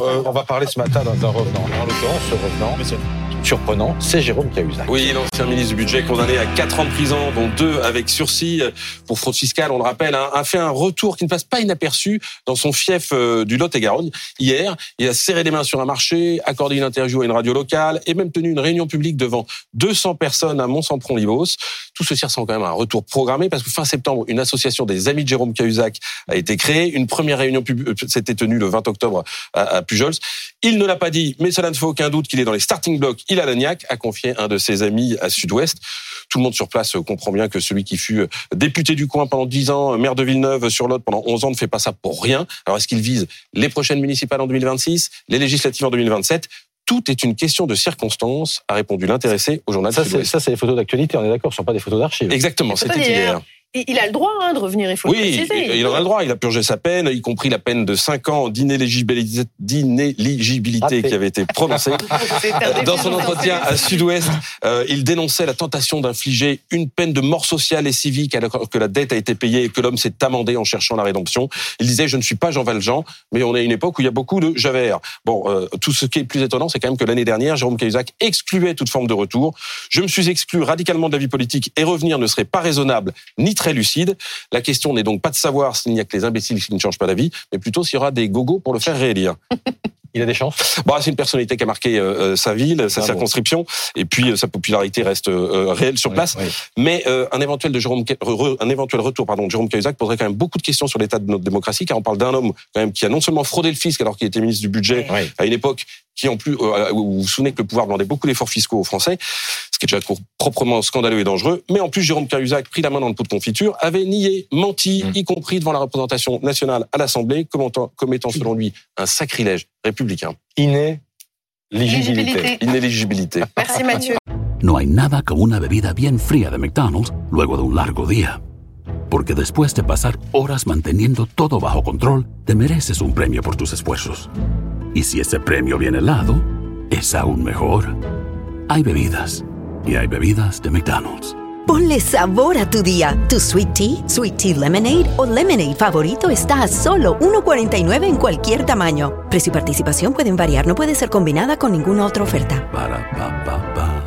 Euh, on va parler ce matin d'un revenant. En l'occurrence, ce revenant, surprenant, c'est Jérôme Cahuzac. Oui, l'ancien ministre du Budget condamné à 4 ans de prison, dont 2 avec sursis pour fraude fiscale, on le rappelle, hein, a fait un retour qui ne passe pas inaperçu dans son fief euh, du Lot-et-Garonne. Hier, il a serré les mains sur un marché, accordé une interview à une radio locale et même tenu une réunion publique devant 200 personnes à Mont-Saint-Pront-Libos. Tout ceci ressemble quand même à un retour programmé parce que fin septembre, une association des amis de Jérôme Cahuzac a été créée. Une première réunion euh, s'était tenue le 20 octobre à Pujols. Il ne l'a pas dit, mais cela ne fait aucun doute qu'il est dans les starting blocks. Il a l'agnac, a confié un de ses amis à Sud-Ouest. Tout le monde sur place comprend bien que celui qui fut député du coin pendant 10 ans, maire de Villeneuve sur l'autre pendant 11 ans, ne fait pas ça pour rien. Alors est-ce qu'il vise les prochaines municipales en 2026, les législatives en 2027 tout est une question de circonstance, a répondu l'intéressé au journal. Ça, c'est des photos d'actualité, on est d'accord, ce ne sont pas des photos d'archives. Exactement, c'était hier. Il a le droit hein, de revenir, il faut oui, le préciser. il en a le droit. Il a purgé sa peine, y compris la peine de 5 ans d'inéligibilité qui avait été prononcée. Dans son entretien à Sud-Ouest, euh, il dénonçait la tentation d'infliger une peine de mort sociale et civique alors que la dette a été payée et que l'homme s'est amendé en cherchant la rédemption. Il disait, je ne suis pas Jean Valjean, mais on est à une époque où il y a beaucoup de Javert. Bon, euh, tout ce qui est plus étonnant, c'est quand même que l'année dernière, Jérôme Cahuzac excluait toute forme de retour. Je me suis exclu radicalement de la vie politique et revenir ne serait pas raisonnable ni très lucide. La question n'est donc pas de savoir s'il n'y a que les imbéciles qui ne changent pas d'avis, mais plutôt s'il y aura des gogos pour le faire réélire. Il a des chances bah, C'est une personnalité qui a marqué euh, euh, sa ville, sa circonscription, et puis euh, sa popularité reste réelle sur place. Mais un éventuel de Jérôme, un éventuel retour pardon, de Jérôme Cahuzac poserait quand même beaucoup de questions sur l'état de notre démocratie, car on parle d'un homme quand même qui a non seulement fraudé le fisc alors qu'il était ministre du budget à une époque qui en plus, vous vous souvenez que le pouvoir demandait beaucoup d'efforts fiscaux aux Français, ce qui est déjà proprement scandaleux et dangereux. Mais en plus, Jérôme Cahuzac, pris la main dans le pot de confiture, avait nié, menti, mmh. y compris devant la représentation nationale à l'Assemblée, comme étant selon lui un sacrilège républicain. Inéligibilité. Inéligibilité. Merci Mathieu. No hay nada como una bebida bien fría de McDonald's luego de un largo día. Porque después de pasar horas manteniendo todo bajo control, te mereces un premio por tus esfuerzos. Y si ese premio viene helado, es aún mejor. Hay bebidas. Y hay bebidas de McDonald's. Ponle sabor a tu día. Tu sweet tea, sweet tea lemonade o lemonade favorito está a solo 1.49 en cualquier tamaño. Precio y participación pueden variar, no puede ser combinada con ninguna otra oferta. Para, pa, pa, pa.